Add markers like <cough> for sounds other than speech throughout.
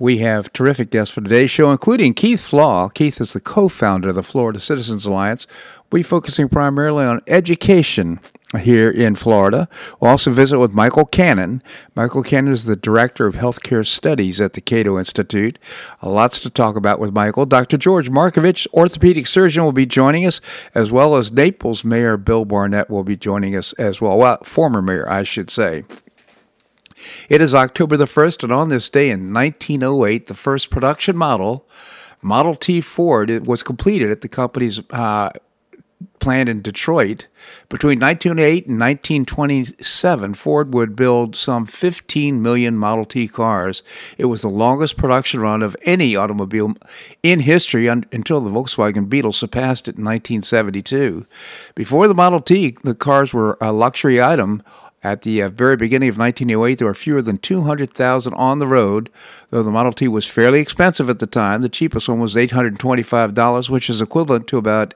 We have terrific guests for today's show, including Keith Flaugh. Keith is the co founder of the Florida Citizens Alliance. We'll be focusing primarily on education here in Florida. We'll also visit with Michael Cannon. Michael Cannon is the Director of Healthcare Studies at the Cato Institute. Uh, lots to talk about with Michael. Dr. George Markovich, orthopedic surgeon, will be joining us, as well as Naples Mayor Bill Barnett will be joining us as well. Well, former mayor, I should say. It is October the 1st, and on this day in 1908, the first production model, Model T Ford, was completed at the company's uh, plant in Detroit. Between 1908 and 1927, Ford would build some 15 million Model T cars. It was the longest production run of any automobile in history un- until the Volkswagen Beetle surpassed it in 1972. Before the Model T, the cars were a luxury item. At the uh, very beginning of 1908, there were fewer than 200,000 on the road, though the Model T was fairly expensive at the time. The cheapest one was $825, which is equivalent to about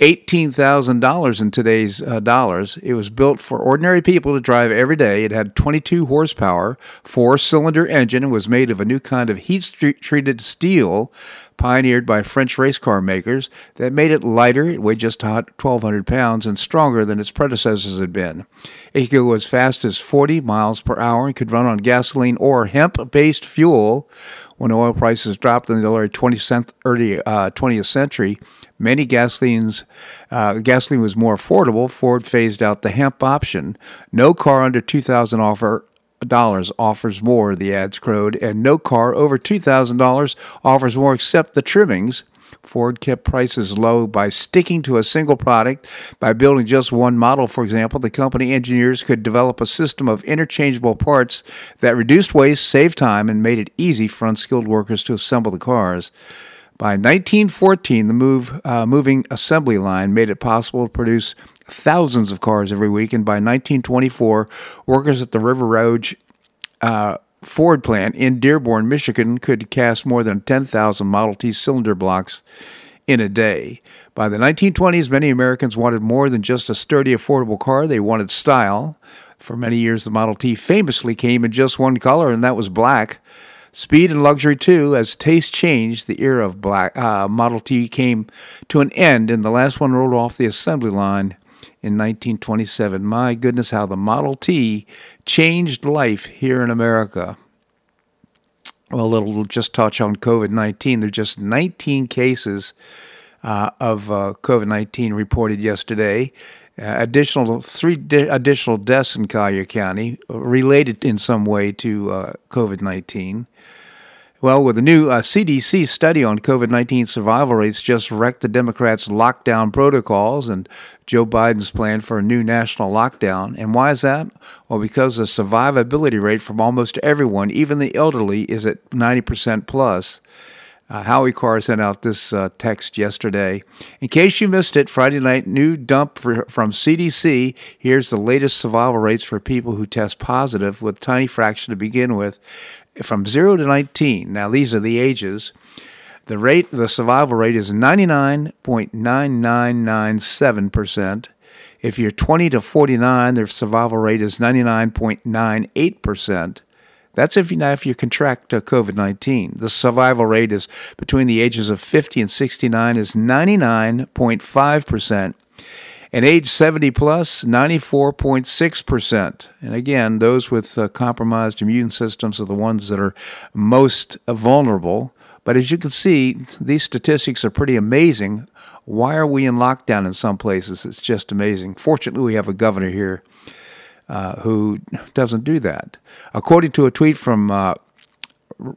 $18,000 in today's uh, dollars. It was built for ordinary people to drive every day. It had 22 horsepower, four cylinder engine, and was made of a new kind of heat treated steel pioneered by French race car makers that made it lighter, it weighed just 1,200 pounds, and stronger than its predecessors had been. It could go as fast as 40 miles per hour and could run on gasoline or hemp based fuel. When oil prices dropped in the early 20th, early, uh, 20th century, many gasolines, uh, gasoline was more affordable. Ford phased out the hemp option. No car under 2000 offer dollars offers more, the ads crowed, and no car over $2,000 offers more except the trimmings. Ford kept prices low by sticking to a single product. By building just one model, for example, the company engineers could develop a system of interchangeable parts that reduced waste, saved time, and made it easy for unskilled workers to assemble the cars. By 1914, the move, uh, moving assembly line made it possible to produce thousands of cars every week, and by 1924, workers at the River Rouge uh, Ford plant in Dearborn, Michigan, could cast more than 10,000 Model T cylinder blocks in a day. By the 1920s, many Americans wanted more than just a sturdy, affordable car, they wanted style. For many years, the Model T famously came in just one color, and that was black. Speed and luxury, too, as taste changed, the era of black uh, Model T came to an end, and the last one rolled off the assembly line in 1927. My goodness, how the Model T changed life here in America. Well, little just touch on COVID 19. There are just 19 cases uh, of uh, COVID 19 reported yesterday. Uh, additional three di- additional deaths in Collier County related in some way to uh, COVID 19. Well, with a new uh, CDC study on COVID 19 survival rates just wrecked the Democrats' lockdown protocols and Joe Biden's plan for a new national lockdown. And why is that? Well, because the survivability rate from almost everyone, even the elderly, is at 90% plus. Uh, Howie Carr sent out this uh, text yesterday. In case you missed it, Friday night new dump for, from CDC. Here's the latest survival rates for people who test positive, with tiny fraction to begin with from 0 to 19. Now, these are the ages. The rate, the survival rate is 99.9997%. If you're 20 to 49, the survival rate is 99.98%. That's if you now if you contract uh, COVID-19. The survival rate is between the ages of 50 and 69 is 99.5% and age 70 plus, 94.6%. And again, those with uh, compromised immune systems are the ones that are most vulnerable. But as you can see, these statistics are pretty amazing. Why are we in lockdown in some places? It's just amazing. Fortunately, we have a governor here uh, who doesn't do that. According to a tweet from uh,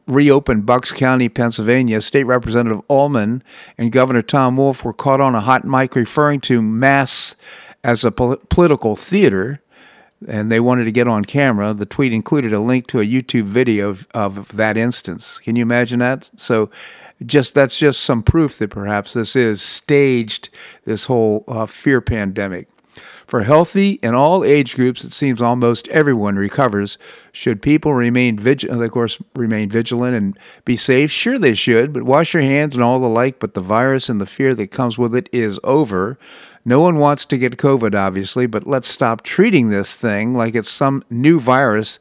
reopened Bucks County, Pennsylvania, State Representative Ullman and Governor Tom Wolf were caught on a hot mic referring to mass as a pol- political theater. and they wanted to get on camera. The tweet included a link to a YouTube video of, of that instance. Can you imagine that? So, just that's just some proof that perhaps this is staged. This whole uh, fear pandemic. For healthy and all age groups, it seems almost everyone recovers. Should people remain vigilant, of course, remain vigilant and be safe? Sure, they should, but wash your hands and all the like. But the virus and the fear that comes with it is over. No one wants to get COVID, obviously, but let's stop treating this thing like it's some new virus,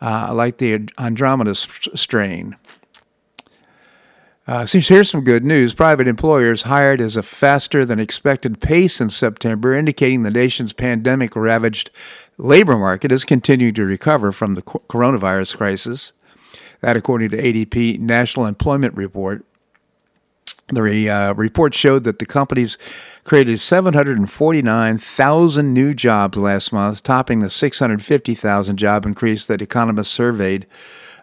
uh, like the Andromeda strain. Uh, here's some good news. Private employers hired as a faster than expected pace in September, indicating the nation's pandemic ravaged labor market is continuing to recover from the coronavirus crisis. That, according to ADP National Employment Report. The uh, report showed that the companies created 749,000 new jobs last month, topping the 650,000 job increase that economists surveyed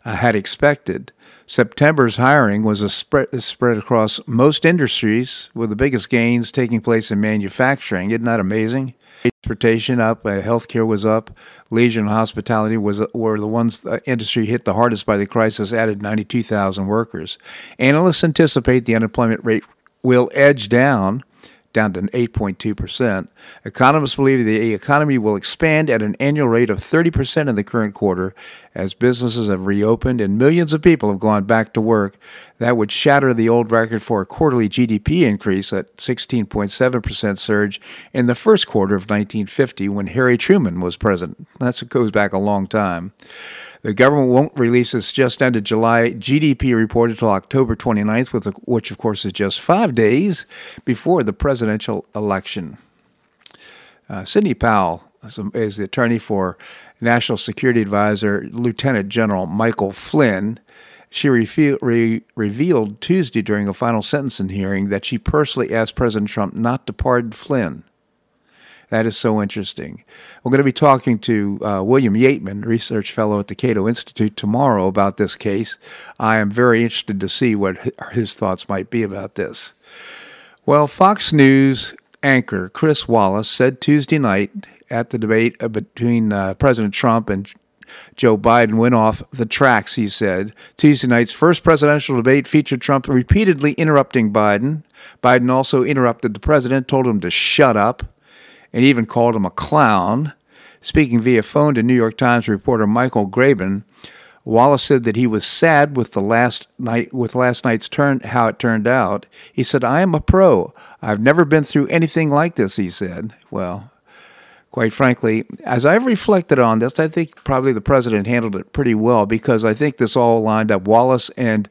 uh, had expected. September's hiring was a spread, spread across most industries, with the biggest gains taking place in manufacturing. Isn't that amazing? Transportation up, uh, healthcare was up, leisure and hospitality was were the ones the industry hit the hardest by the crisis. Added 92,000 workers. Analysts anticipate the unemployment rate will edge down down to 8.2%. Economists believe the economy will expand at an annual rate of 30% in the current quarter as businesses have reopened and millions of people have gone back to work. That would shatter the old record for a quarterly GDP increase at 16.7% surge in the first quarter of 1950 when Harry Truman was president. That goes back a long time. The government won't release its just ended July GDP report until October 29th, which, of course, is just five days before the presidential election. Uh, Sidney Powell is the attorney for National Security Advisor Lieutenant General Michael Flynn. She re- revealed Tuesday during a final sentencing hearing that she personally asked President Trump not to pardon Flynn. That is so interesting. We're going to be talking to uh, William Yeatman, research fellow at the Cato Institute, tomorrow about this case. I am very interested to see what his thoughts might be about this. Well, Fox News anchor Chris Wallace said Tuesday night at the debate uh, between uh, President Trump and Joe Biden went off the tracks, he said. Tuesday night's first presidential debate featured Trump repeatedly interrupting Biden. Biden also interrupted the president, told him to shut up and even called him a clown. Speaking via phone to New York Times reporter Michael Grynbaum, Wallace said that he was sad with the last night with last night's turn how it turned out. He said, "I am a pro. I've never been through anything like this." He said. Well, quite frankly, as I've reflected on this, I think probably the president handled it pretty well because I think this all lined up. Wallace and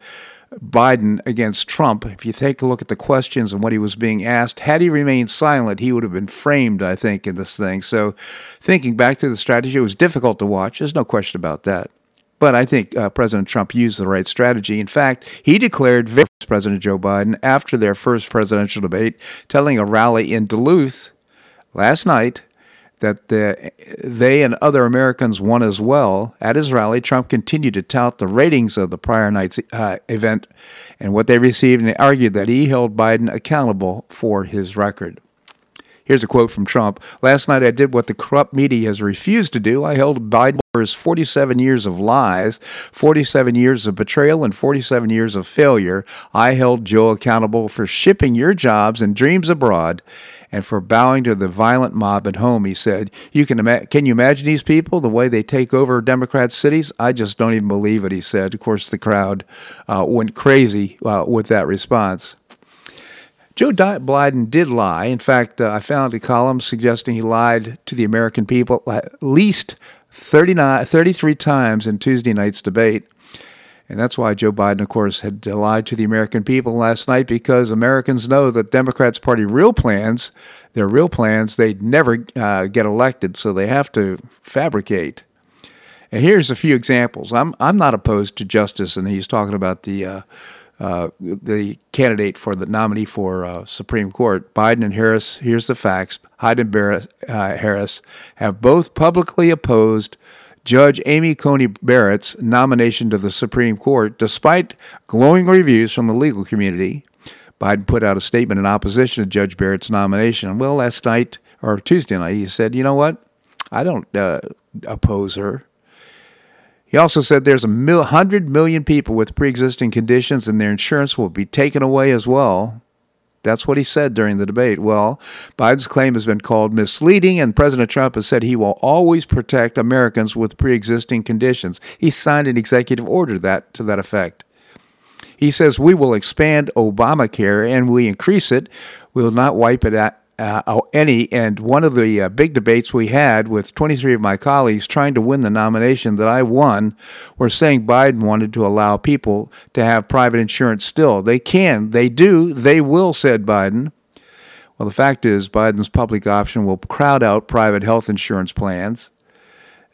Biden against Trump, if you take a look at the questions and what he was being asked, had he remained silent, he would have been framed, I think, in this thing. So, thinking back to the strategy, it was difficult to watch. There's no question about that. But I think uh, President Trump used the right strategy. In fact, he declared victory President Joe Biden after their first presidential debate, telling a rally in Duluth last night that the, they and other Americans won as well. At his rally, Trump continued to tout the ratings of the prior night's uh, event and what they received, and argued that he held Biden accountable for his record. Here's a quote from Trump Last night I did what the corrupt media has refused to do. I held Biden for his 47 years of lies, 47 years of betrayal, and 47 years of failure. I held Joe accountable for shipping your jobs and dreams abroad and for bowing to the violent mob at home. He said, "You can ima- can you imagine these people the way they take over Democrat cities? I just don't even believe it." He said. Of course, the crowd uh, went crazy uh, with that response. Joe Biden did lie. In fact, uh, I found a column suggesting he lied to the American people at least 39, 33 times in Tuesday night's debate. And that's why Joe Biden, of course, had lied to the American people last night because Americans know that Democrats' party real plans, their real plans, they'd never uh, get elected, so they have to fabricate. And here's a few examples. I'm I'm not opposed to justice, and he's talking about the uh, uh, the candidate for the nominee for uh, Supreme Court. Biden and Harris. Here's the facts. Biden and uh, Harris have both publicly opposed Judge Amy Coney Barrett's nomination to the Supreme Court, despite glowing reviews from the legal community. Biden put out a statement in opposition to Judge Barrett's nomination. Well, last night or Tuesday night, he said, "You know what? I don't uh, oppose her. He also said there's a mil- 100 million people with pre existing conditions and their insurance will be taken away as well. That's what he said during the debate. Well, Biden's claim has been called misleading, and President Trump has said he will always protect Americans with pre existing conditions. He signed an executive order that, to that effect. He says we will expand Obamacare and we increase it. We will not wipe it out uh, any. And one of the uh, big debates we had with 23 of my colleagues trying to win the nomination that I won were saying Biden wanted to allow people to have private insurance still. They can, they do, they will, said Biden. Well, the fact is, Biden's public option will crowd out private health insurance plans.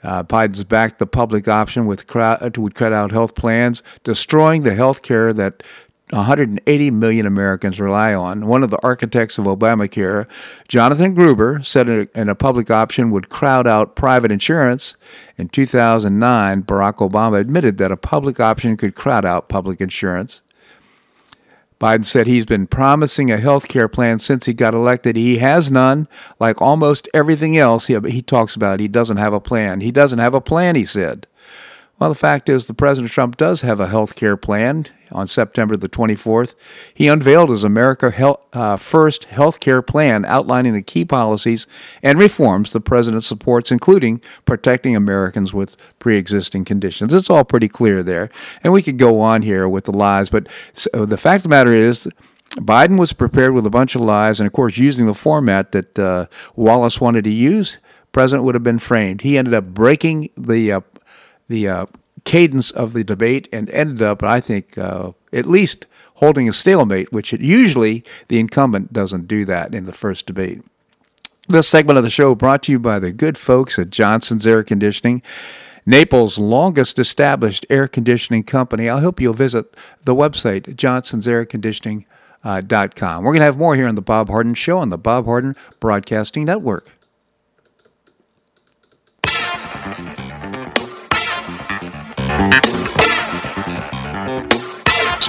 Uh, Biden's backed the public option with crowd, would crowd out health plans, destroying the health care that 180 million Americans rely on. One of the architects of Obamacare, Jonathan Gruber, said in a public option would crowd out private insurance. In 2009, Barack Obama admitted that a public option could crowd out public insurance. Biden said he's been promising a health care plan since he got elected. He has none. Like almost everything else he, he talks about, he doesn't have a plan. He doesn't have a plan, he said. Well, the fact is, the President Trump does have a health care plan. On September the 24th, he unveiled his America uh, First health care plan outlining the key policies and reforms the president supports, including protecting Americans with pre existing conditions. It's all pretty clear there. And we could go on here with the lies, but so the fact of the matter is, Biden was prepared with a bunch of lies, and of course, using the format that uh, Wallace wanted to use, President would have been framed. He ended up breaking the uh, the uh, cadence of the debate and ended up, I think, uh, at least holding a stalemate, which it, usually the incumbent doesn't do that in the first debate. This segment of the show brought to you by the good folks at Johnson's Air Conditioning. Naples' longest established air conditioning company. I hope you'll visit the website, johnsonsairconditioning.com. Uh, We're going to have more here on The Bob Harden Show on the Bob Harden Broadcasting Network.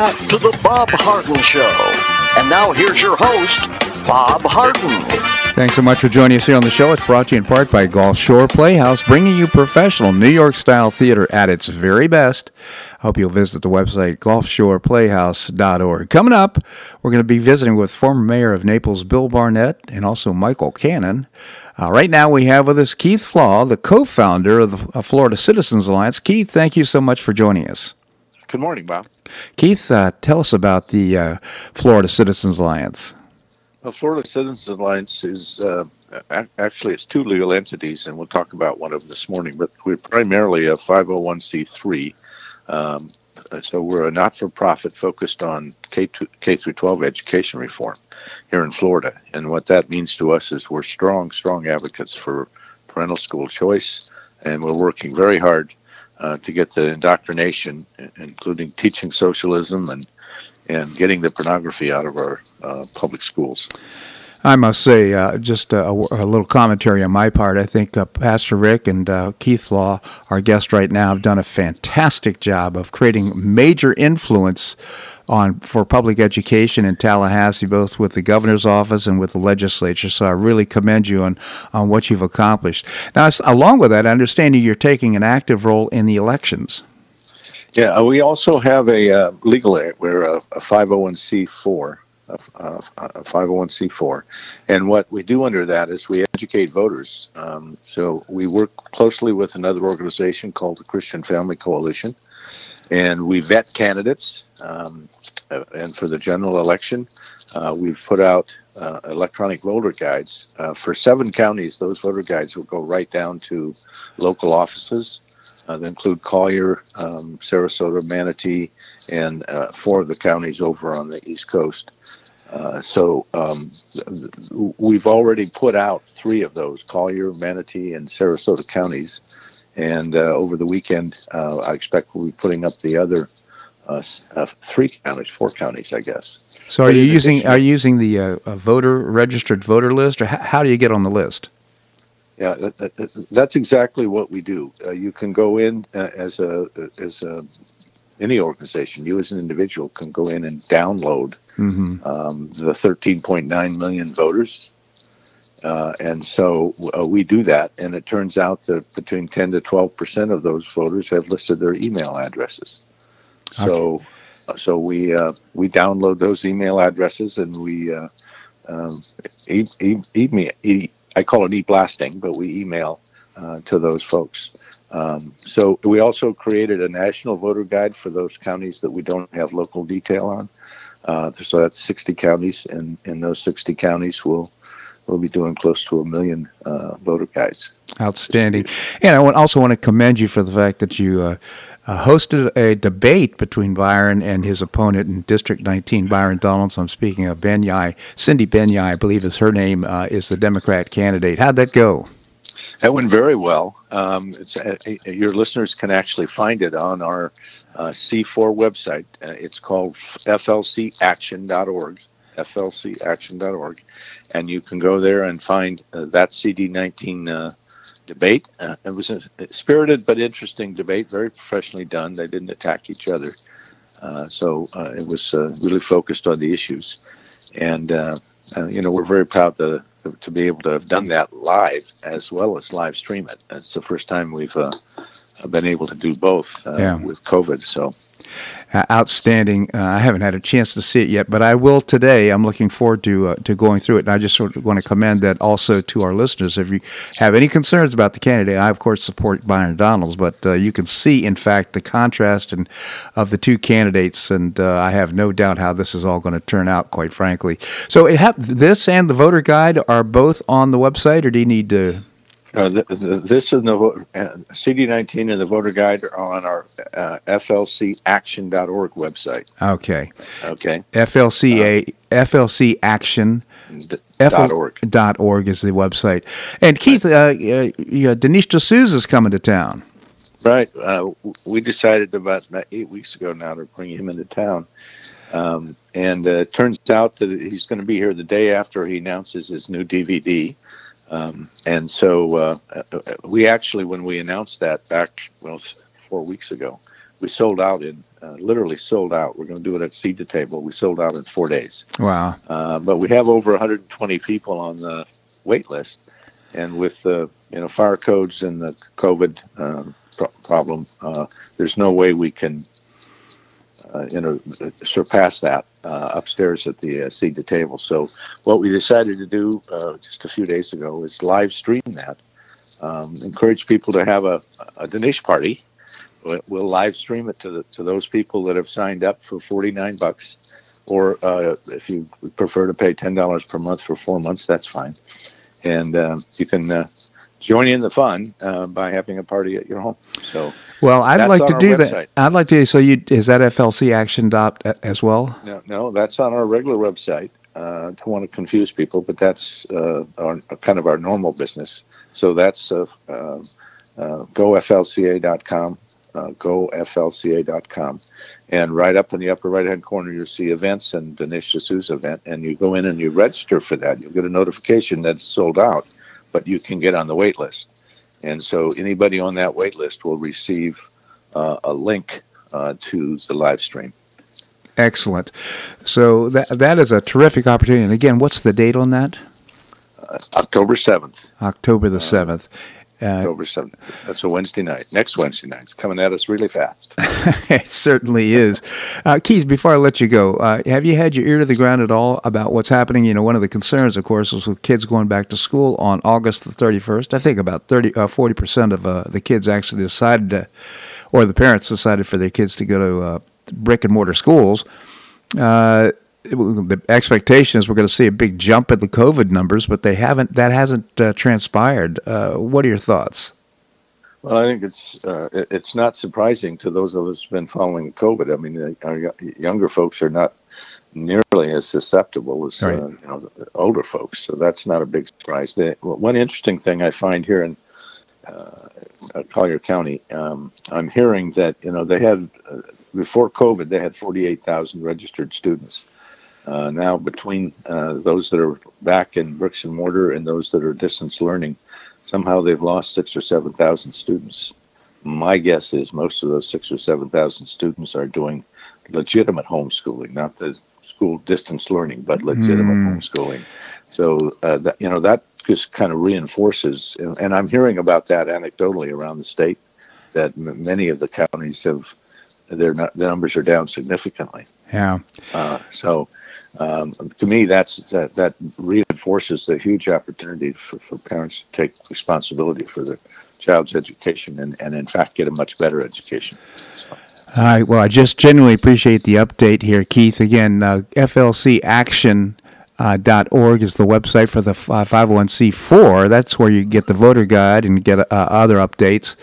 Back to the Bob Harden Show. And now here's your host, Bob Harden. Thanks so much for joining us here on the show. It's brought to you in part by Gulf Shore Playhouse, bringing you professional New York style theater at its very best. I hope you'll visit the website gulfshoreplayhouse.org. Coming up, we're going to be visiting with former mayor of Naples, Bill Barnett, and also Michael Cannon. Uh, right now, we have with us Keith Flaugh, the co founder of the Florida Citizens Alliance. Keith, thank you so much for joining us. Good morning, Bob. Keith, uh, tell us about the uh, Florida Citizens Alliance. Well, Florida Citizens Alliance is uh, actually it's two legal entities, and we'll talk about one of them this morning. But we're primarily a 501c3. Um, so we're a not-for-profit focused on K, through 12 education reform here in Florida. And what that means to us is we're strong, strong advocates for parental school choice, and we're working very hard uh, to get the indoctrination, including teaching socialism and and getting the pornography out of our uh, public schools. I must say, uh, just a, a, little commentary on my part. I think uh, Pastor Rick and uh, Keith Flaugh, our guest right now, have done a fantastic job of creating major influence on for public education in Tallahassee, both with the governor's office and with the legislature. So I really commend you on, on what you've accomplished. Now, along with that, I understand you're taking an active role in the elections. Yeah, uh, we also have a uh, legal, we're a, a 501c4 a, a 501c4. And what we do under that is we educate voters. Um, so we work closely with another organization called the Christian Family Coalition, and we vet candidates. Um, uh, and for the general election, uh, we've put out uh, electronic voter guides. Uh, for seven counties, those voter guides will go right down to local offices. Uh, they include Collier, um, Sarasota, Manatee, and uh, four of the counties over on the East Coast. Uh, so um, we've already put out three of those Collier, Manatee, and Sarasota counties. And uh, over the weekend, uh, I expect we'll be putting up the other uh, three counties, four counties, I guess. So are you using are you using the voter registered voter list, or how, how do you get on the list? Yeah, that, that, that's exactly what we do. you can go in as a as a any organization, you as an individual can go in and download mm-hmm. um, the 13.9 million voters. Uh, and so uh, we do that, and it turns out that between 10 to 12 percent of those voters have listed their email addresses. So, okay. Uh, so we uh, we download those email addresses, and we uh, um, e- e- e- I call it e-blasting, but we email uh, to those folks. Um, so we also created a national voter guide for those counties that we don't have local detail on. Uh, so that's 60 counties, and in those 60 counties, we'll we'll be doing close to a million uh, voter guides. Outstanding, and I also want to commend you for the fact that you. Uh, uh, hosted a debate between Byron and his opponent in District 19, Byron Donalds. I'm speaking of Banyai. Cindy Banyai, I believe is her name, uh, is the Democrat candidate. How'd that go? That went very well. Um, uh, your listeners can actually find it on our uh, C4 website. Uh, it's called flcaction.org, flcaction.org, and you can go there and find uh, that CD19 uh, debate. Uh, it was a spirited but interesting debate, very professionally done. They didn't attack each other, so it was really focused on the issues. And you know, we're very proud to to be able to have done that live as well as live stream it. It's the first time we've uh, been able to do both uh, yeah. with COVID. So uh, outstanding. Uh, I haven't had a chance to see it yet, but I will today. I'm looking forward to uh, to going through it, and I just sort of want to commend that also to our listeners. If you have any concerns about the candidate, I of course support Byron Donalds, but uh, you can see, in fact, the contrast and of the two candidates, and uh, I have no doubt how this is all going to turn out. Quite frankly, so have, this and the voter guide are both on the website, or do you need to? Uh, this and the uh, CD19 and the voter guide are on our uh, flcaction.org website. Okay. Okay. FLCA uh, FLC Action. Dot org. Dot org is the website. And Keith, uh, uh, is coming to town. Right. Uh, we decided about eight weeks ago now to bring him into town. Um, and uh, it turns out that he's going to be here the day after he announces his new DVD. Um, and so uh, uh, we actually, when we announced that back, well, four weeks ago, we sold out in uh, literally sold out. We're going to do it at seed to table. We sold out in four days. Wow! Uh, but we have over 120 people on the wait list, and with the you know fire codes and the COVID um, pro- problem, uh, there's no way we can uh, you know, surpass that uh, upstairs at the uh, seed to table. So what we decided to do uh, just a few days ago is live stream that, um, encourage people to have a, a Dinesh party. We'll live stream it to the to those people that have signed up for 49 bucks. Or uh, if you prefer to pay $10 per month for four months that's fine. And uh, you can join in the fun uh, by having a party at your home so well i'd like to do website. that i'd like to so you is that flc action dot as well no no that's on our regular website uh, don't want to confuse people but that's uh, our, kind of our normal business so that's uh, uh, uh goflca.com uh, goflca.com. And right up in the upper right hand corner, you'll see events and Dinesh D'Souza event. And you go in and you register for that. You'll get a notification that it's sold out, but you can get on the wait list. And so anybody on that wait list will receive uh, a link uh, to the live stream. Excellent. So that that is a terrific opportunity. And again, what's the date on that? Uh, October 7th. October the 7th. Uh, October 7th. That's a Wednesday night. Next Wednesday night. It's coming at us really fast. <laughs> it certainly is. Uh, Keith, before I let you go, uh, have you had your ear to the ground at all about what's happening? You know, one of the concerns, of course, was with kids going back to school on August the 31st. I think about 30, 40% uh, of uh, the kids actually decided to, or the parents decided for their kids to go to uh, brick and mortar schools the expectation is we're going to see a big jump in the COVID numbers, but they haven't. That hasn't uh, transpired. Uh, what are your thoughts? Well, I think it's uh, it's not surprising to those of us who've been following COVID. I mean, our younger folks are not nearly as susceptible as right. Uh, you know, older folks, so that's not a big surprise. The, one interesting thing I find here in uh, Collier County, um, I'm hearing that you know they had uh, before COVID they had 48,000 registered students. Uh, now, between uh, those that are back in bricks and mortar and those that are distance learning, somehow they've lost six or seven thousand students. My guess is most of those six or seven thousand students are doing legitimate homeschooling, not the school distance learning, but legitimate mm. homeschooling. So uh, that you know that just kind of reinforces, and I'm hearing about that anecdotally around the state that m- many of the counties have their the numbers are down significantly. Yeah. Uh, so um, to me, that's that, that reinforces the huge opportunity for, for parents to take responsibility for their child's education and, and in fact get a much better education. All right. Well, I just genuinely appreciate the update here, Keith. Again, uh, FLC Action. Uh, .org is the website for the 501c4. Uh, That's where you get the voter guide and get uh, other updates.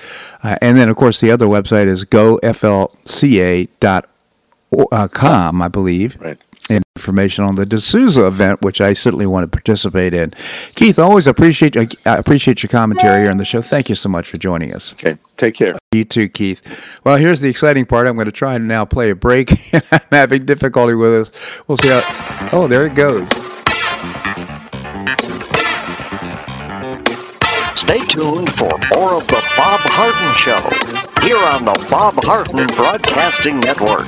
Uh, and then, of course, the other website is goflca.com, I believe. Right information on the D'Souza event, which I certainly want to participate in. Keith, always appreciate I appreciate your commentary here on the show. Thank you so much for joining us. Okay, take care. You too, Keith. Well, here's the exciting part. I'm going to try and now play a break. <laughs> I'm having difficulty with this. We'll see how. Oh, there it goes. Stay tuned for more of the Bob Harden Show here on the Bob Harden Broadcasting Network.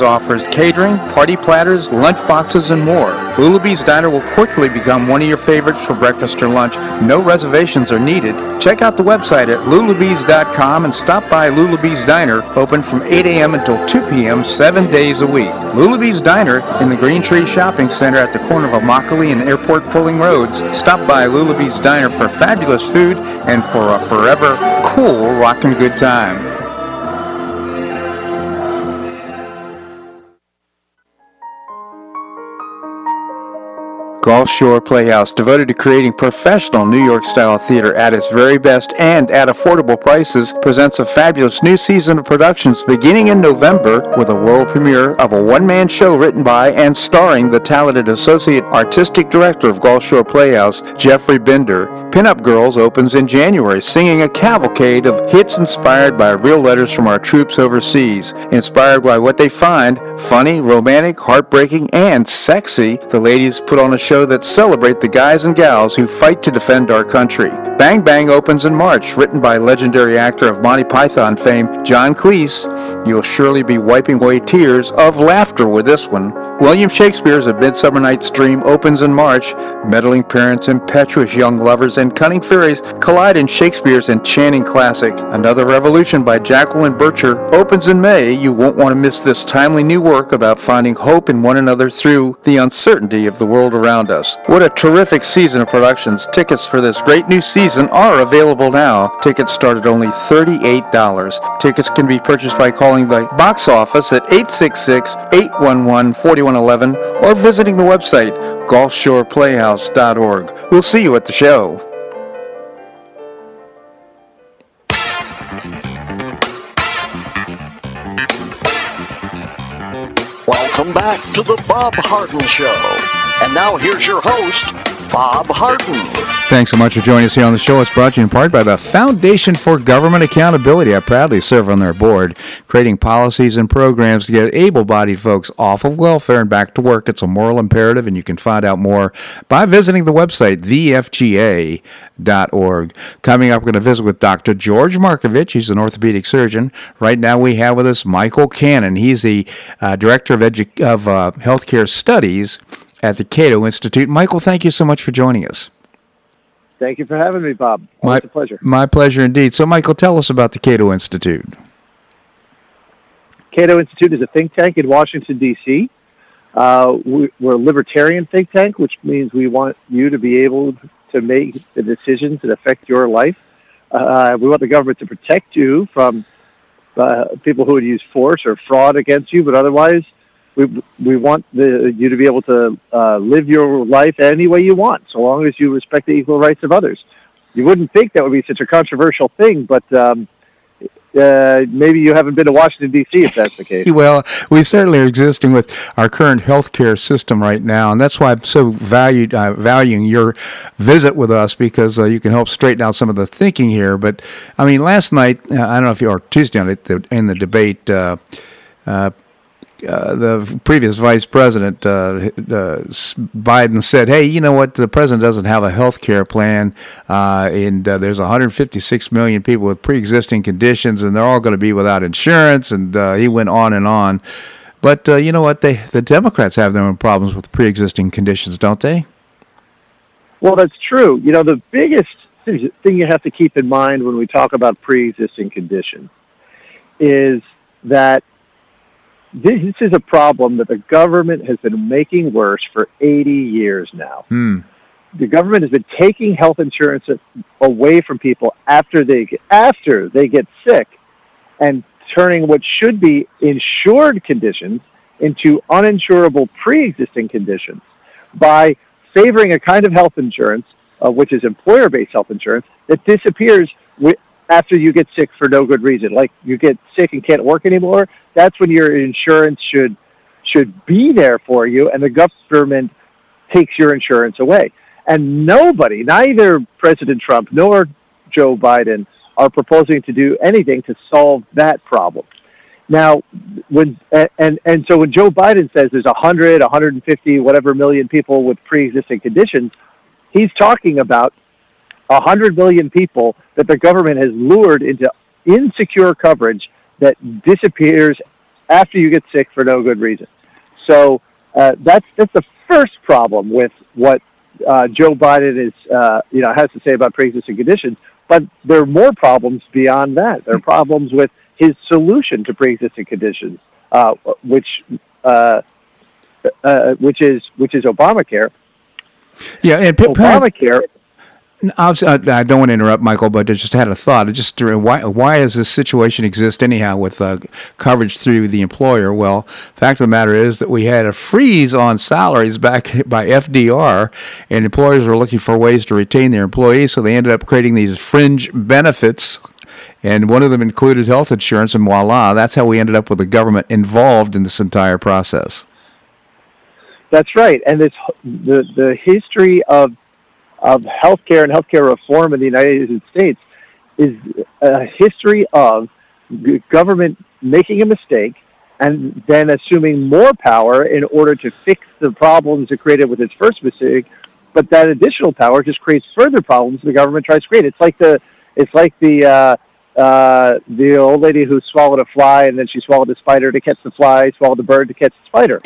offers catering, party platters, lunch boxes, and more. Lulabee's Diner will quickly become one of your favorites for breakfast or lunch. No reservations are needed. Check out the website at lulabees.com and stop by Lulabee's Diner, open from 8 a.m. until 2 p.m. seven days a week. Lulabee's Diner in the Green Tree Shopping Center at the corner of Immokalee and Airport Pulling Roads. Stop by Lulabee's Diner for fabulous food and for a forever cool rockin' good time. Gulf Shore Playhouse, devoted to creating professional New York style theater at its very best and at affordable prices, presents a fabulous new season of productions beginning in November with a world premiere of a one man show written by and starring the talented Associate Artistic Director of Gulf Shore Playhouse, Jeffrey Bender. Pinup Girls opens in January, singing a cavalcade of hits inspired by real letters from our troops overseas. Inspired by what they find funny, romantic, heartbreaking, and sexy, the ladies put on a show show that celebrate the guys and gals who fight to defend our country. Bang Bang opens in March, written by legendary actor of Monty Python fame, John Cleese. You'll surely be wiping away tears of laughter with this one. William Shakespeare's A Midsummer Night's Dream opens in March. Meddling parents, impetuous young lovers, and cunning fairies collide in Shakespeare's enchanting classic. Another Revolution by Jacqueline Bircher opens in May. You won't want to miss this timely new work about finding hope in one another through the uncertainty of the world around us. What a terrific season of productions. Tickets for this great new season are available now. Tickets start at only $38. Tickets can be purchased by calling the box office at 866 811 4111 or visiting the website gulfshoreplayhouse.org. We'll see you at the show. Welcome back to the Bob Harden Show. And now here's your host, Bob Harden. Thanks so much for joining us here on the show. It's brought to you in part by the Foundation for Government Accountability. I proudly serve on their board, creating policies and programs to get able bodied folks off of welfare and back to work. It's a moral imperative, and you can find out more by visiting the website, thefga.org. Coming up, we're going to visit with Dr. George Markovich. He's an orthopedic surgeon. Right now, we have with us Michael Cannon. He's the uh, Director of, Edu- of uh, Healthcare Studies at the Cato Institute. Michael, thank you so much for joining us. Thank you for having me, Bob. My, it's a pleasure. My pleasure indeed. So, Michael, tell us about the Cato Institute. Cato Institute is a think tank in Washington, D.C. Uh, we, are a libertarian think tank, which means we want you to be able to make the decisions that affect your life. Uh, we want the government to protect you from uh, people who would use force or fraud against you, but otherwise, we we want the, you to be able to uh, live your life any way you want, so long as you respect the equal rights of others. You wouldn't think that would be such a controversial thing, but um, uh, maybe you haven't been to Washington D.C. if that's the case. <laughs> well, we certainly are existing with our current healthcare system right now, and that's why I'm so valued uh, valuing your visit with us because uh, you can help straighten out some of the thinking here. But I mean, last night uh, I don't know if you or Tuesday night in the debate. Uh, uh, the previous vice president, uh, uh, Biden, said, "Hey, you know what? The president doesn't have a health care plan, uh, and uh, there's 156 million people with pre-existing conditions, and they're all going to be without insurance." And he went on and on. But you know what? They the Democrats have their own problems with pre-existing conditions, don't they? Well, that's true. You know, the biggest thing you have to keep in mind when we talk about pre-existing conditions is that this is a problem that the government has been making worse for 80 years now. Hmm. The government has been taking health insurance away from people after they get, after they get sick and turning what should be insured conditions into uninsurable pre-existing conditions by favoring a kind of health insurance, uh, which is employer-based health insurance, that disappears after you get sick for no good reason. Like you get sick and can't work anymore, that's when your insurance should should be there for you, and the government takes your insurance away. And nobody, neither President Trump nor Joe Biden, are proposing to do anything to solve that problem. Now, when and and so when Joe Biden says there's 100, 150, whatever million people with pre-existing conditions, he's talking about 100 million people that the government has lured into insecure coverage that disappears after you get sick for no good reason. So uh, that's that's the first problem with what uh, Joe Biden is uh, you know has to say about pre-existing conditions. But there are more problems beyond that. There are problems with his solution to pre-existing conditions, uh, which uh, uh, which is which is Obamacare. Yeah, and Obamacare. I don't want to interrupt, Michael, but I just had a thought. It just why why does this situation exist anyhow with uh, coverage through the employer? Well, fact of the matter is that we had a freeze on salaries back <laughs> by FDR, and employers were looking for ways to retain their employees, so they ended up creating these fringe benefits. And one of them included health insurance, and voila, that's how we ended up with the government involved in this entire process. That's right, and this the the history of of healthcare and healthcare reform in the United States is a history of government making a mistake and then assuming more power in order to fix the problems it created with its first mistake. But that additional power just creates further problems the government tries to create. It's like the it's like the uh, uh, the old lady who swallowed a fly and then she swallowed a spider to catch the fly, swallowed a bird to catch the spider.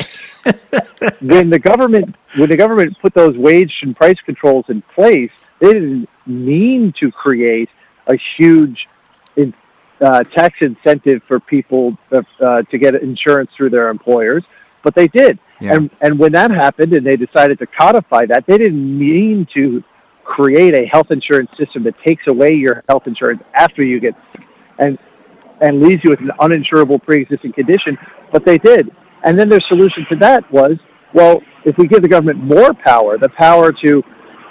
<laughs> when the government when the government put those wage and price controls in place, they didn't mean to create a huge in, uh, tax incentive for people uh, to get insurance through their employers, but they did. Yeah. And and when that happened, and they decided to codify that, they didn't mean to create a health insurance system that takes away your health insurance after you get sick and and leaves you with an uninsurable pre-existing condition, but they did. And then their solution to that was, well, if we give the government more power, the power to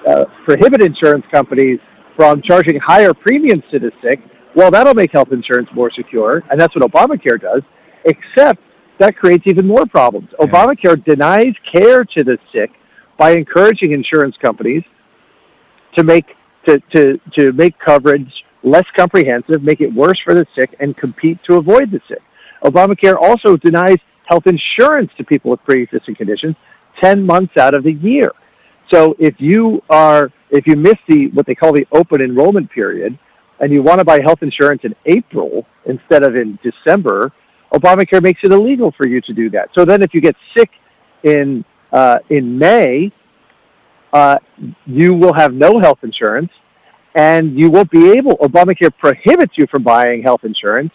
uh, prohibit insurance companies from charging higher premiums to the sick, well, that'll make health insurance more secure, and that's what Obamacare does, except that creates even more problems. Yeah. Obamacare denies care to the sick by encouraging insurance companies to make to, to, to make coverage less comprehensive, make it worse for the sick, and compete to avoid the sick. Obamacare also denies health insurance to people with pre-existing conditions 10 months out of the year. So if you are if you miss the what they call the open enrollment period and you want to buy health insurance in April instead of in December, Obamacare makes it illegal for you to do that. So then if you get sick in uh, in May, uh, you will have no health insurance, and you won't be able. Obamacare prohibits you from buying health insurance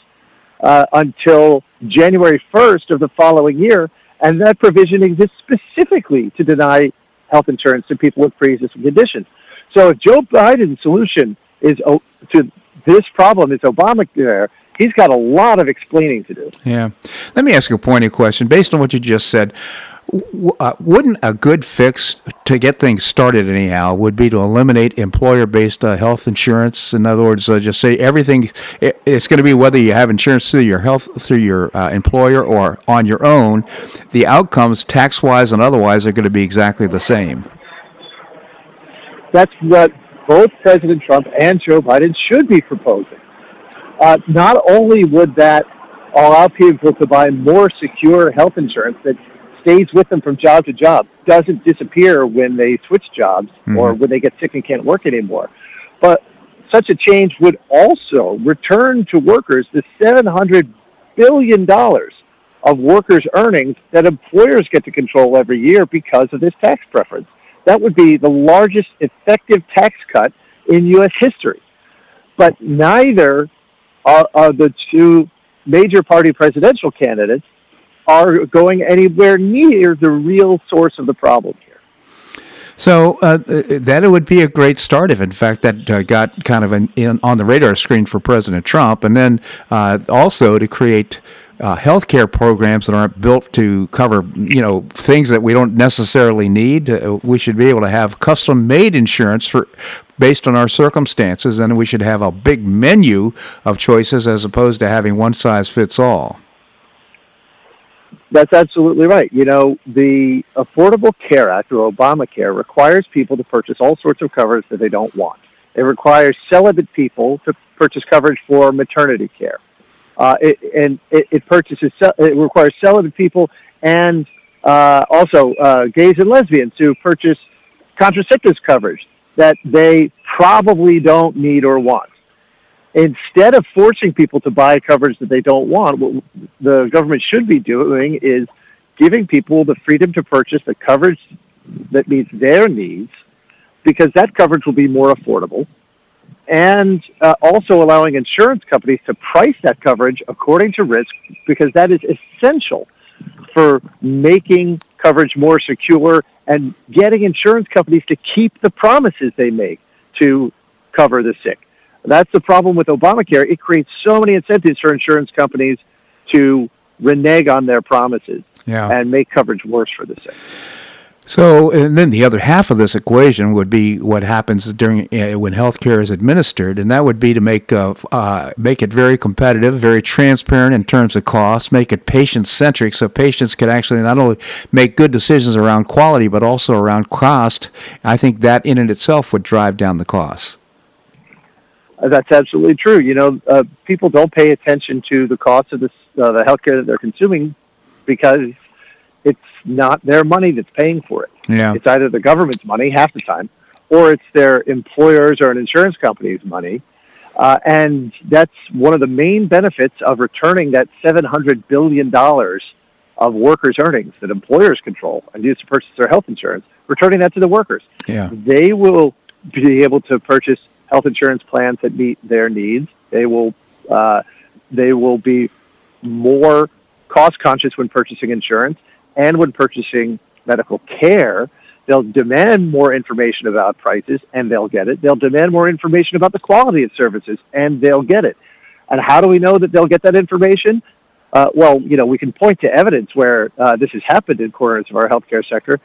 uh, until January 1st of the following year, and that provision exists specifically to deny health insurance to people with pre-existing conditions. So if Joe Biden's solution is oh, to this problem is Obamacare, he's got a lot of explaining to do. Yeah. Let me ask you a pointed question. Based on what you just said, uh, wouldn't a good fix to get things started anyhow would be to eliminate employer-based uh, health insurance? In other words uh, just say everything it, it's going to be whether you have insurance through your health through your uh, employer or on your own the outcomes tax-wise and otherwise are going to be exactly the same. That's what both president trump and joe biden should be proposing. Uh, not only would that allow people to buy more secure health insurance that stays with them from job to job, doesn't disappear when they switch jobs mm-hmm. or when they get sick and can't work anymore. But such a change would also return to workers the $700 billion of workers' earnings that employers get to control every year because of this tax preference. That would be the largest effective tax cut in U.S. history. But neither are, are the two major party presidential candidates are going anywhere near the real source of the problem here. So uh, that would be a great start if, in fact, that uh, got kind of an, in, on the radar screen for President Trump, and then uh, also to create uh, healthcare programs that aren't built to cover, you know, things that we don't necessarily need. Uh, we should be able to have custom-made insurance for based on our circumstances, and we should have a big menu of choices as opposed to having one size fits all. That's absolutely right. You know, the Affordable Care Act or Obamacare requires people to purchase all sorts of coverage that they don't want. It requires celibate people to purchase coverage for maternity care. Uh, it, and it, it, purchases, it requires celibate people and uh, also uh, gays and lesbians to purchase contraceptives coverage that they probably don't need or want instead of forcing people to buy coverage that they don't want, what the government should be doing is giving people the freedom to purchase the coverage that meets their needs, because that coverage will be more affordable, and uh, also allowing insurance companies to price that coverage according to risk, because that is essential for making coverage more secure and getting insurance companies to keep the promises they make to cover the sick. That's the problem with Obamacare. It creates so many incentives for insurance companies to renege on their promises yeah. and make coverage worse for the sick. So, and then the other half of this equation would be what happens during uh, when healthcare is administered, and that would be to make uh, uh, make it very competitive, very transparent in terms of costs, make it patient centric, so patients can actually not only make good decisions around quality but also around cost. I think that in and itself would drive down the costs. Uh, that's absolutely true. You know, uh, people don't pay attention to the cost of this uh, the healthcare that they're consuming because it's not their money that's paying for it. Yeah. It's either the government's money half the time, or it's their employers or an insurance company's money. Uh, and that's one of the main benefits of returning that $700 billion of workers' earnings that employers control and use to purchase their health insurance, returning that to the workers. Yeah. They will be able to purchase health insurance plans that meet their needs. They will, uh, they will be more cost conscious when purchasing insurance and when purchasing medical care They'll demand more information about prices and they'll get it. They'll demand more information about the quality of services and they'll get it. And how do we know that they'll get that information? Uh, well, you know, we can point to evidence where uh, this has happened in corners of our healthcare sector.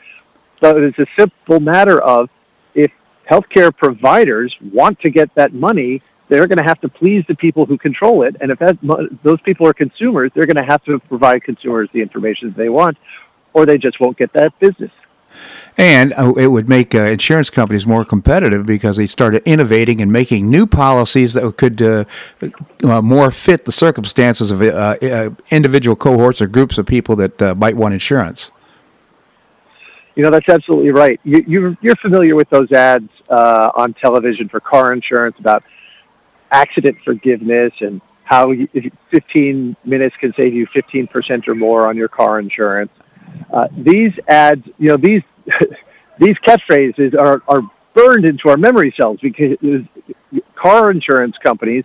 But it's a simple matter of if healthcare providers want to get that money, they're going to have to please the people who control it. And if that, those people are consumers, they're going to have to provide consumers the information they want, or they just won't get that business. And uh, it would make uh, insurance companies more competitive because they started innovating and making new policies that could uh, uh more fit the circumstances of uh, uh, individual cohorts or groups of people that might want insurance. You know, that's absolutely right. You, you, you're familiar with those ads on television for car insurance about accident forgiveness and how you, 15 minutes can save you 15% or more on your car insurance. Uh, these ads, you know, these <laughs> these catchphrases are, are burned into our memory cells because car insurance companies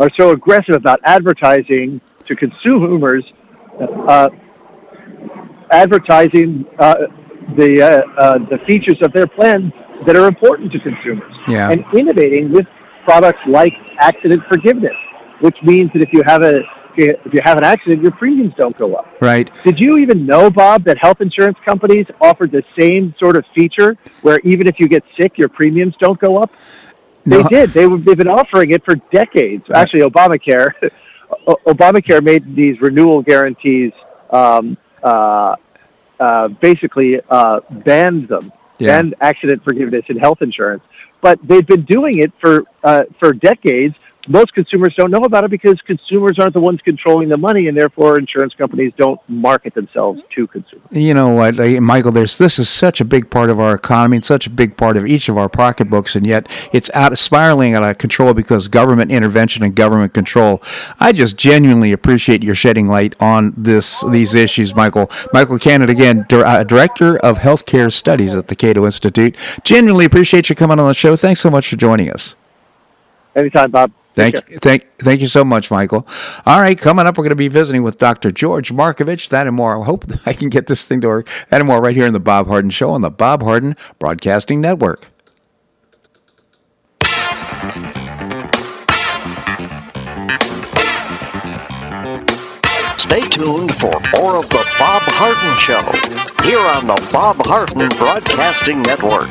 are so aggressive about advertising to consumers, uh, advertising uh, the uh, uh, the features of their plans that are important to consumers, yeah. and innovating with products like accident forgiveness, which means that if you have a if you have an accident, your premiums don't go up. Right. Did you even know, Bob, that health insurance companies offered the same sort of feature where even if you get sick, your premiums don't go up? No. They did. They, they've been offering it for decades. Right. Actually, Obamacare, <laughs> Obamacare made these renewal guarantees um, uh, uh, basically uh, banned them, yeah. banned accident forgiveness in health insurance. But they've been doing it for uh, for decades most consumers don't know about it because consumers aren't the ones controlling the money, and therefore insurance companies don't market themselves to consumers. You know what, Michael? There's this is such a big part of our economy and such a big part of each of our pocketbooks, and yet it's out spiraling out of control because government intervention and government control. I just genuinely appreciate your shedding light on this these issues, Michael. Michael Cannon, again, uh, director of healthcare studies at the Cato Institute. Genuinely appreciate you coming on the show. Thanks so much for joining us. Anytime, Bob. Thank you, thank, thank you so much, Michael. All right, coming up, we're going to be visiting with Dr. George Markovich. That and more. I hope <laughs> I can get this thing to work. That and more right here in the Bob Harden Show on the Bob Harden Broadcasting Network. Stay tuned for more of the Bob Harden Show here on the Bob Harden Broadcasting Network.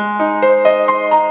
You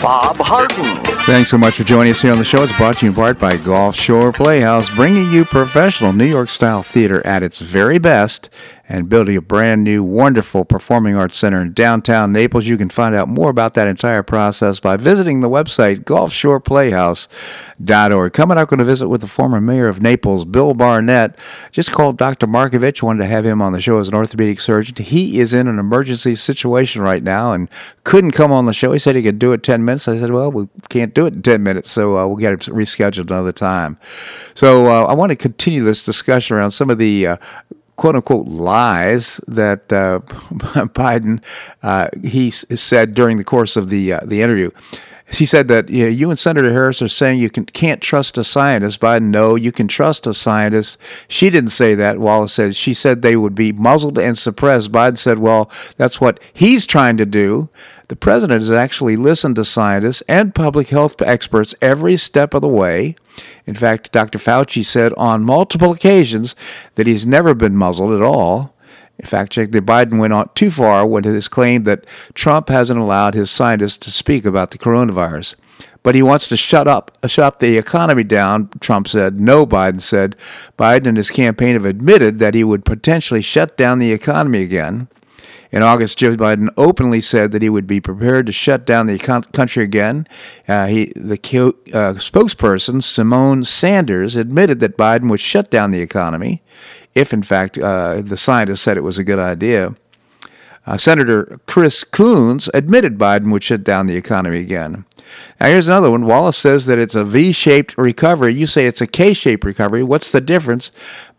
Bob Harden. Thanks so much for joining us here on the show. It's brought to you in part by Gulf Shore Playhouse, bringing you professional New York style theater at its very best and building a brand new, wonderful performing arts center in downtown Naples. You can find out more about that entire process by visiting the website gulfshoreplayhouse.org. Coming up, going to visit with the former mayor of Naples, Bill Barnett. Just called Dr. Markovich, wanted to have him on the show as an orthopedic surgeon. He is in an emergency situation right now and couldn't come on the show. He said he could do it 10 minutes. I said, well, we can't do it in 10 minutes, so uh, we'll get it rescheduled another time. So uh, I want to continue this discussion around some of the uh, quote unquote lies that uh, <laughs> Biden uh, he said during the course of the uh, the interview. He said that you, know, you and Senator Harris are saying you can, can't trust a scientist. Biden, no, you can trust a scientist. She didn't say that. Wallace said she said they would be muzzled and suppressed. Biden said, well, that's what he's trying to do. The president has actually listened to scientists and public health experts every step of the way. In fact, Dr. Fauci said on multiple occasions that he's never been muzzled at all. In fact, check that Biden went on too far when his claim that Trump hasn't allowed his scientists to speak about the coronavirus. But he wants to shut up, uh, shut the economy down, Trump said. No, Biden said. Biden and his campaign have admitted that he would potentially shut down the economy again. In August, Joe Biden openly said that he would be prepared to shut down the country again. Uh, he, the uh, spokesperson, Symone Sanders, admitted that Biden would shut down the economy if, in fact, uh, the scientists said it was a good idea. Uh, Senator Chris Coons admitted Biden would shut down the economy again. Now, here's another one. Wallace says that it's a V shaped recovery. You say it's a K shaped recovery. What's the difference?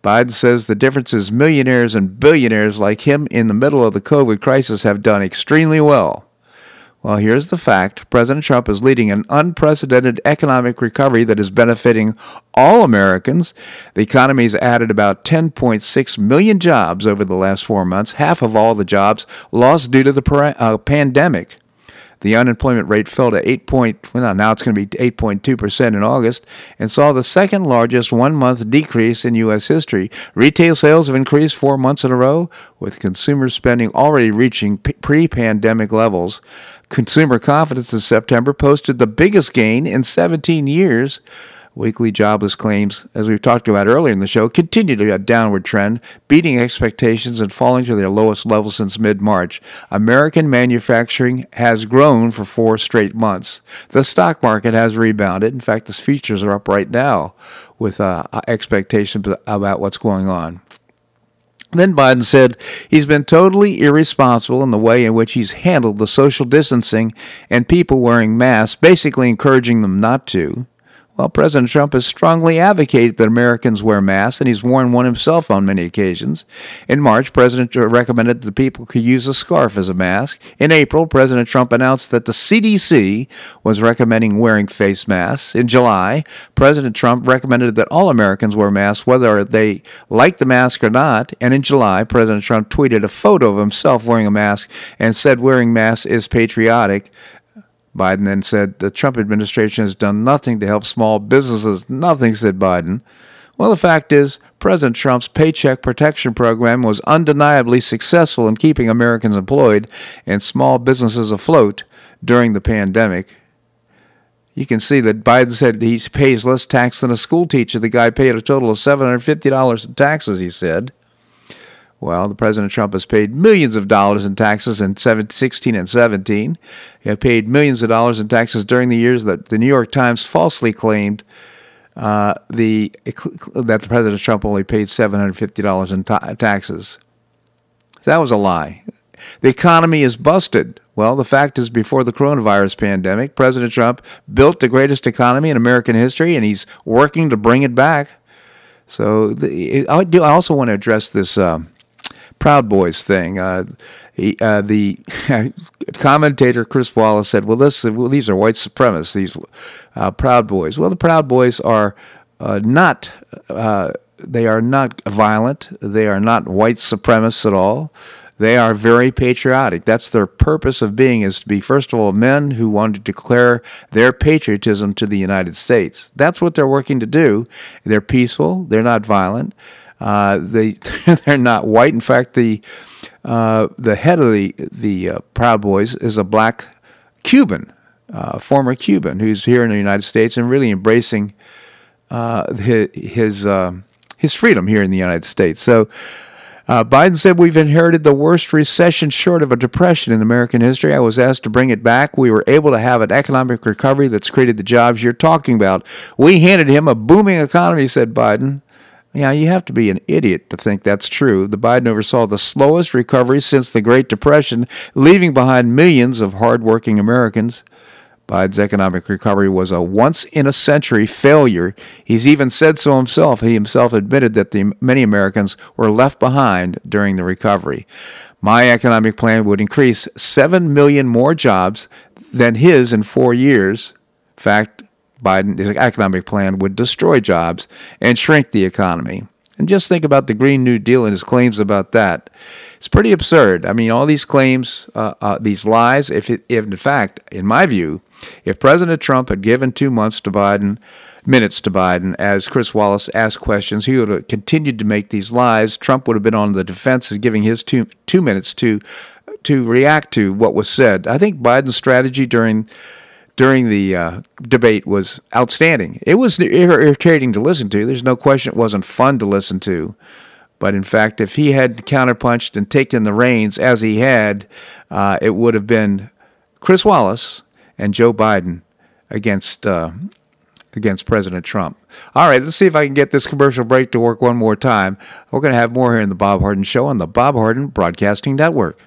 Biden says the difference is millionaires and billionaires like him in the middle of the COVID crisis have done extremely well. Well, here's the fact President Trump is leading an unprecedented economic recovery that is benefiting all Americans. The economy has added about 10.6 million jobs over the last four months, half of all the jobs lost due to the uh, pandemic. The unemployment rate fell to 8 point, well, now it's going to be 8.2% in August and saw the second largest one month decrease in U.S. history. Retail sales have increased four months in a row, with consumer spending already reaching pre pandemic levels. Consumer confidence in September posted the biggest gain in 17 years. Weekly jobless claims, as we've talked about earlier in the show, continue to be a downward trend, beating expectations and falling to their lowest level since mid March. American manufacturing has grown for four straight months. The stock market has rebounded. In fact, the futures are up right now with uh, expectations about what's going on. Then Biden said he's been totally irresponsible in the way in which he's handled the social distancing and people wearing masks, basically encouraging them not to. Well, President Trump has strongly advocated that Americans wear masks, and he's worn one himself on many occasions. In March, President Trump recommended that people could use a scarf as a mask. In April, President Trump announced that the CDC was recommending wearing face masks. In July, President Trump recommended that all Americans wear masks, whether they like the mask or not. And in July, President Trump tweeted a photo of himself wearing a mask and said wearing masks is patriotic. Biden then said the Trump administration has done nothing to help small businesses. Nothing, said Biden. Well, the fact is, President Trump's Paycheck Protection Program was undeniably successful in keeping Americans employed and small businesses afloat during the pandemic. You can see that Biden said he pays less tax than a school teacher. The guy paid a total of $750 in taxes, he said. Well, the President Trump has paid millions of dollars in taxes in 16 and 17. He paid millions of dollars in taxes during the years that the New York Times falsely claimed uh, the that the President Trump only paid $750 in ta- taxes. That was a lie. The economy is busted. Well, the fact is, before the coronavirus pandemic, President Trump built the greatest economy in American history, and he's working to bring it back. So, the, I do. I also want to address this. Uh, Proud Boys thing. Uh, he, uh, the <laughs> commentator Chris Wallace said, "Well, this well, these are white supremacists. These uh, Proud Boys. Well, the Proud Boys are uh, not." Uh, they are not violent. They are not white supremacists at all. They are very patriotic. That's their purpose of being is to be, first of all, men who want to declare their patriotism to the United States. That's what they're working to do. They're peaceful. They're not violent. Uh, they <laughs> they're not white. In fact, the uh, the head of the the uh, Proud Boys is a black Cuban, uh, former Cuban, who's here in the United States and really embracing uh, his his, uh, his freedom here in the United States. So. Uh, Biden said we've inherited the worst recession short of a depression in American history. I was asked to bring it back. We were able to have an economic recovery that's created the jobs you're talking about. We handed him a booming economy, said Biden. Yeah, you have to be an idiot to think that's true. The Biden oversaw the slowest recovery since the Great Depression, leaving behind millions of hardworking Americans. Biden's economic recovery was a once in a century failure. He's even said so himself. He himself admitted that the, many Americans were left behind during the recovery. My economic plan would increase 7 million more jobs than his in four years. Fact, Biden's economic plan would destroy jobs and shrink the economy. And just think about the Green New Deal and his claims about that. It's pretty absurd. I mean, all these claims, uh, uh, these lies, if, it, if in fact, in my view, if President Trump had given two months to Biden, minutes to Biden, as Chris Wallace asked questions, he would have continued to make these lies. Trump would have been on the defensive, giving his two, two minutes to, to react to what was said. I think Biden's strategy during during the uh, debate was outstanding. It was irritating to listen to. There's no question it wasn't fun to listen to. But in fact, if he had counterpunched and taken the reins as he had, uh, it would have been Chris Wallace and Joe Biden against uh, against President Trump. All right, let's see if I can get this commercial break to work one more time. We're going to have more here in the Bob Harden Show on the Bob Harden Broadcasting Network.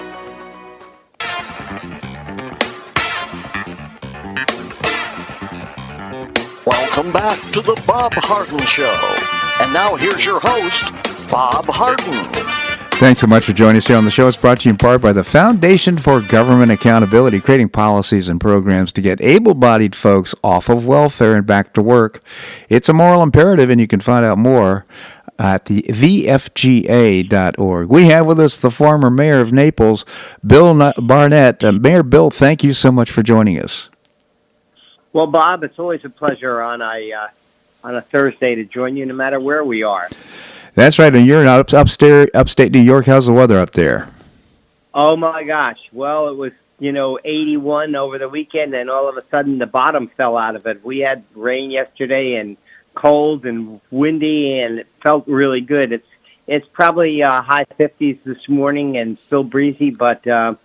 Back to the Bob Harden Show. And now here's your host, Bob Harden. Thanks so much for joining us here on the show. It's brought to you in part by the Foundation for Government Accountability, creating policies and programs to get able bodied folks off of welfare and back to work. It's a moral imperative, and you can find out more at the vfga.org. We have with us the former mayor of Naples, Bill Barnett. Uh, mayor Bill, thank you so much for joining us. Well, Bob, it's always a pleasure on a uh, on a Thursday to join you, no matter where we are. That's right, and you're in up, upstate, upstate New York. How's the weather up there? Oh my gosh! Well, it was you know 81 over the weekend, and all of a sudden the bottom fell out of it. We had rain yesterday and cold and windy, and it felt really good. It's it's probably uh, high 50s this morning and still breezy, but uh,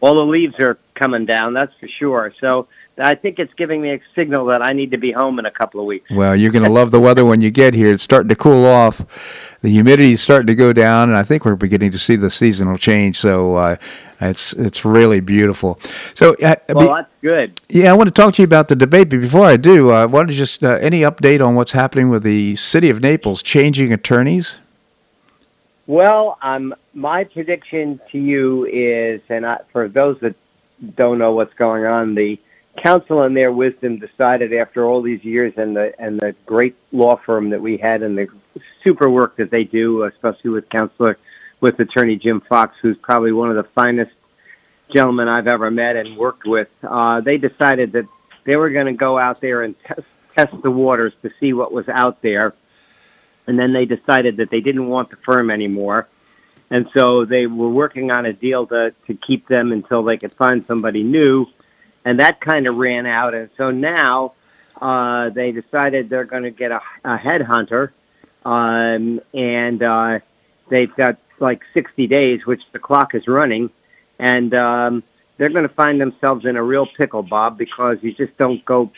all the leaves are coming down. That's for sure. So I think it's giving me a signal that I need to be home in a couple of weeks. Well, you're going to love the weather when you get here. It's starting to cool off. The humidity is starting to go down, and I think we're beginning to see the seasonal change. So uh, it's it's really beautiful. So, uh, well, that's good. Yeah, I want to talk to you about the debate, but before I do, uh, I want to just uh, any update on what's happening with the city of Naples changing attorneys. Well, um, my prediction to you is, and I, for those that don't know what's going on, the council in their wisdom decided after all these years and the and the great law firm that we had and the super work that they do, especially with counselor with attorney Jim Fox, who's probably one of the finest gentlemen I've ever met and worked with. Uh, they decided that they were going to go out there and test, test the waters to see what was out there, and then they decided that they didn't want the firm anymore. And so they were working on a deal to, to keep them until they could find somebody new and that kind of ran out. And so now uh, they decided they're going to get a, a headhunter, um, and uh, they've got like 60 days, which the clock is running, and um, they're going to find themselves in a real pickle, Bob, because you just don't go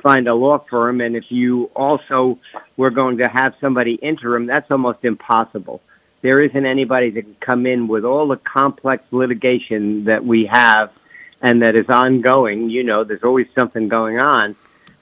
find a law firm, and if you also were going to have somebody interim, that's almost impossible. There isn't anybody that can come in with all the complex litigation that we have and that is ongoing. You know, there's always something going on.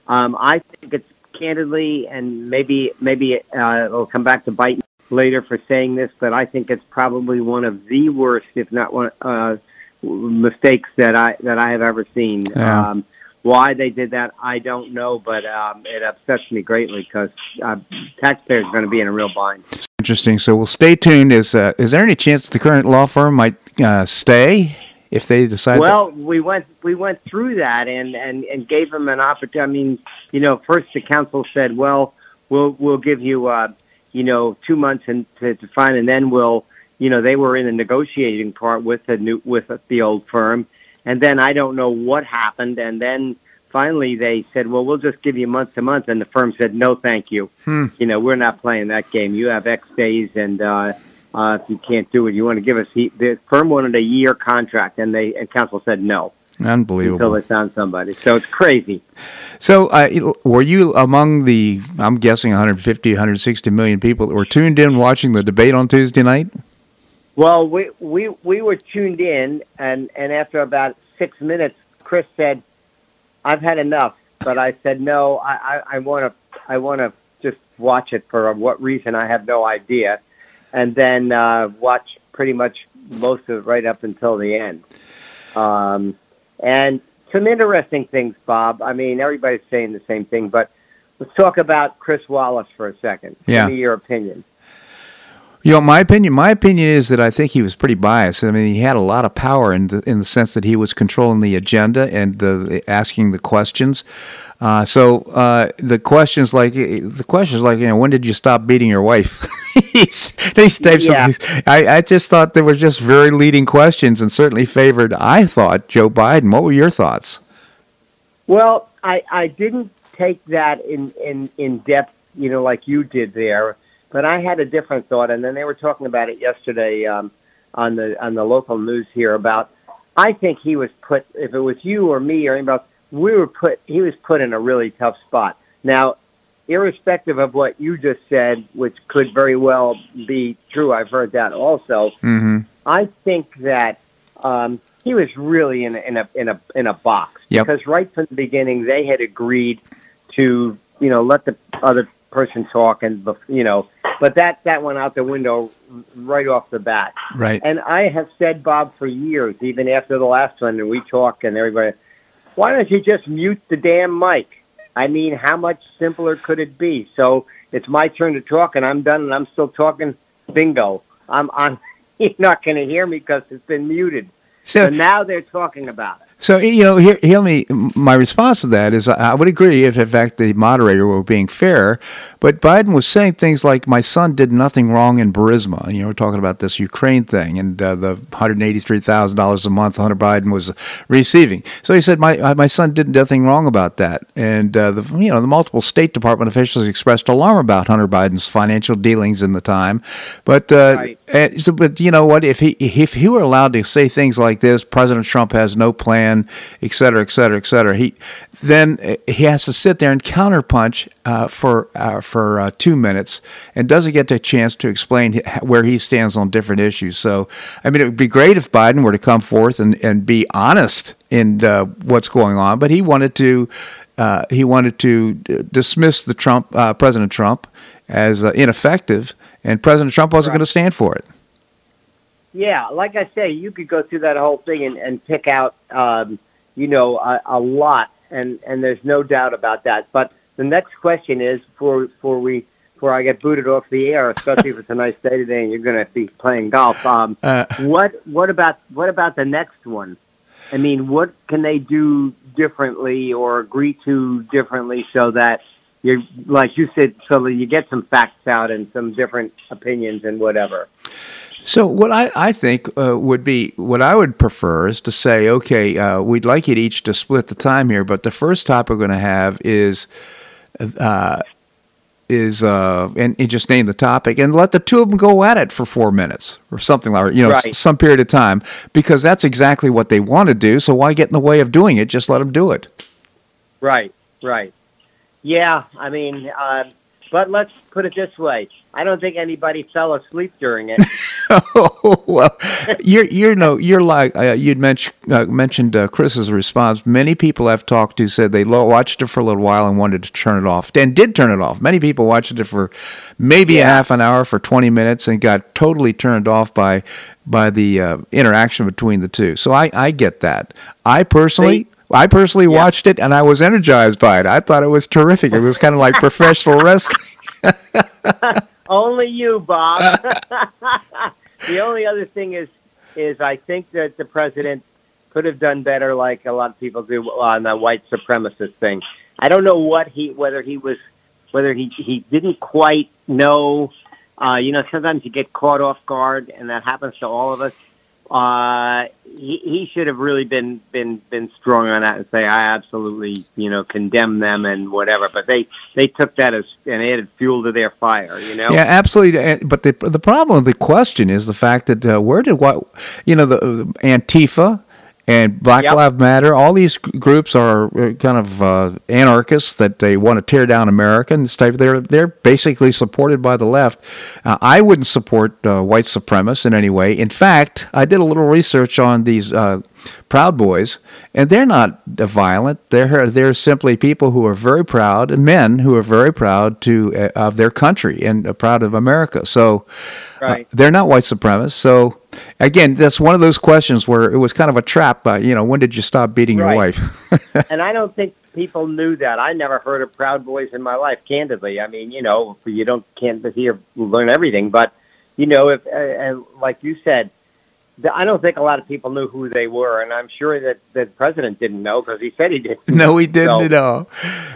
Um, I think it's candidly, and maybe maybe uh, it'll come back to bite me later for saying this, but I think it's probably one of the worst, if not one, uh, mistakes that I that I have ever seen. Yeah. Um, why they did that, I don't know, but um, it upsets me greatly because uh, taxpayers are going to be in a real bind. Interesting. So we'll stay tuned. Is uh, is there any chance the current law firm might uh, stay if they decide. Well, we went we went through that and and and gave them an opportunity. I mean, you know, first the council said, well, we'll we'll give you uh, you know two months and to, to find, and then we'll you know they were in the negotiating part with the new with the old firm, and then I don't know what happened, and then finally they said, well, we'll just give you month to month, and the firm said, no, thank you. Hmm. You know, we're not playing that game. You have X days, and uh, uh, if you can't do it, you want to give us. He, the firm wanted a year contract, and they and council said no. Unbelievable. Until they found somebody. So it's crazy. So, uh, were you among the, I'm guessing 150, 160 million people that were tuned in watching the debate on Tuesday night? Well, we, we, we were tuned in, and, and after about six minutes, Chris said, I've had enough. But I said, no, I, I want to I want to just watch it for what reason, I have no idea and then uh, watch pretty much most of it right up until the end. Um, and some interesting things, Bob. I mean, everybody's saying the same thing, but let's talk about Chris Wallace for a second. Yeah. Give me your opinion. You know, my opinion. My opinion is that I think he was pretty biased. I mean, he had a lot of power in the in the sense that he was controlling the agenda and the, asking the questions. Uh, so uh, the questions like the questions like you know when did you stop beating your wife? <laughs> these these types yeah. of things. I, I just thought they were just very leading questions and certainly favored. I thought Joe Biden. What were your thoughts? Well, I I didn't take that in in in depth, you know, like you did there. But I had a different thought, and then they were talking about it yesterday um, on the on the local news here about. I think he was put. If it was you or me or anybody else, we were put. He was put in a really tough spot. Now, irrespective of what you just said, which could very well be true, I've heard that also. Mm-hmm. I think that um, he was really in a, in a in a in a box yep. because right from the beginning they had agreed to you know let the other person talking, you know but that that went out the window right off the bat. Right. And I have said, Bob, for years, even after the last one, and we talk and everybody, why don't you just mute the damn mic? I mean, how much simpler could it be? So it's my turn to talk, and I'm done, and I'm still talking. Bingo. I'm on. <laughs> You're not going to hear me because it's been muted. So, So now they're talking about it. So you know, hear, hear me. My response to that is, I would agree if, in fact, the moderator were being fair. But Biden was saying things like, "My son did nothing wrong in Burisma." You know, we're talking about this Ukraine thing and uh, the one hundred eighty-three thousand dollars a month Hunter Biden was receiving. So he said, "My uh, my son did nothing wrong about that." And uh, the you know the multiple State Department officials expressed alarm about Hunter Biden's financial dealings in the time. But uh, Right. and, so, but you know what? If he if he were allowed to say things like this, President Trump has no plan, et cetera, et cetera, et cetera. He then uh, he has to sit there and counterpunch uh, for uh, for uh, two minutes and doesn't get the chance to explain where he stands on different issues. So, I mean, it would be great if Biden were to come forth and, and be honest in uh, what's going on, but he wanted to. Uh, he wanted to d- dismiss the Trump, uh, President Trump, as uh, ineffective, and President Trump wasn't Right. going to stand for it. Yeah, like I say, you could go through that whole thing and, and pick out, um, you know, a, a lot, and, and there's no doubt about that. But the next question is, for for we before I get booted off the air, especially if it's a nice day today and you're going to be playing golf, um, Uh, what what about what about the next one? I mean, what can they do differently or agree to differently so that you, like you said, so that you get some facts out and some different opinions and whatever. So what I, I think uh, would be what I would prefer is to say, okay, uh, we'd like you each to split the time here, but the first topic we're going to have is uh, is uh, and, and just name the topic and let the two of them go at it for four minutes or something like you know s- some period of time because that's exactly what they want to do. So why get in the way of doing it? Just let them do it. Right, right. Yeah, I mean, uh, but let's put it this way: I don't think anybody fell asleep during it. <laughs> oh <laughs> well, you're you're no you're like uh, you'd mentioned uh, mentioned uh, Chris's response. Many people I've talked to said they lo- watched it for a little while and wanted to turn it off, and did turn it off. Many people watched it for maybe a half an hour, for twenty minutes, and got totally turned off by by the uh, interaction between the two. So I I get that. I personally. See? I personally Yeah. watched it and I was energized by it. I thought it was terrific. It was kind of like professional <laughs> wrestling. <laughs> only you, Bob. The only other thing is, is I think that the president could have done better, like a lot of people do on the white supremacist thing. I don't know what he, whether he was, whether he he didn't quite know. Uh, you know, sometimes you get caught off guard, and that happens to all of us. Uh, he, he should have really been been been strong on that and say I absolutely you know condemn them and whatever. But they they took that as and added fuel to their fire. You know. Yeah, absolutely. But the the problem the question is the fact that uh, where did what you know the uh, Antifa and Black Yep. Lives Matter, all these groups are uh, kind of uh, anarchists that they want to tear down America and stuff. They're they're basically supported by the left. Uh, I wouldn't support uh, white supremacists in any way. In fact, I did a little research on these. Uh, Proud Boys, and they're not uh, violent. They're they're simply people who are very proud, and men who are very proud to uh, of their country and uh, proud of America. So Right. they're not white supremacists. So again, that's one of those questions where it was kind of a trap. Uh, you know, when did you stop beating your wife? <laughs> and I don't think people knew that. I never heard of Proud Boys in my life. Candidly, I mean, you know, you don't can't hear learn everything, but you know, if uh, and like you said, I don't think a lot of people knew who they were, and I'm sure that that the president didn't know because he said he didn't. <laughs> no, he didn't So- at all.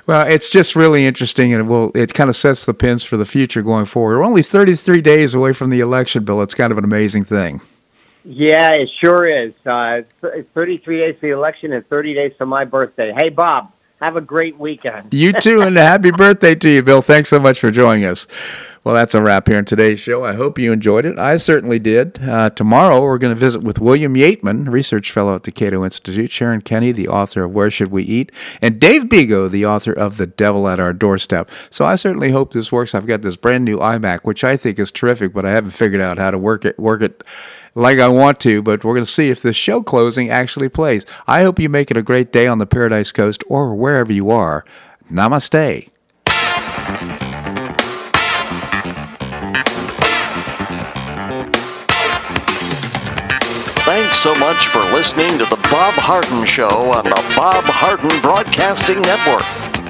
Well, it's just really interesting, and it will it kind of sets the pins for the future going forward. We're only 33 days away from the election, Bill. It's kind of an amazing thing. Yeah, it sure is. Uh, it's- it's 33 days to the election and 30 days to my birthday. Hey, Bob, have a great weekend. You too, and a happy birthday to you, Bill. Thanks so much for joining us. Well, that's a wrap here in today's show. I hope you enjoyed it. I certainly did. Uh, tomorrow, we're going to visit with William Yeatman, research fellow at the Cato Institute, Sharon Kenny, the author of Where Should We Eat, and Dave Bego, the author of The Devil at Our Doorstep. So I certainly hope this works. I've got this brand new iMac, which I think is terrific, but I haven't figured out how to work it work it like I want to, but we're going to see if the show closing actually plays. I hope you make it a great day on the Paradise Coast or wherever you are. Namaste. Thanks so much for listening to The Bob Harden Show on the Bob Harden Broadcasting Network.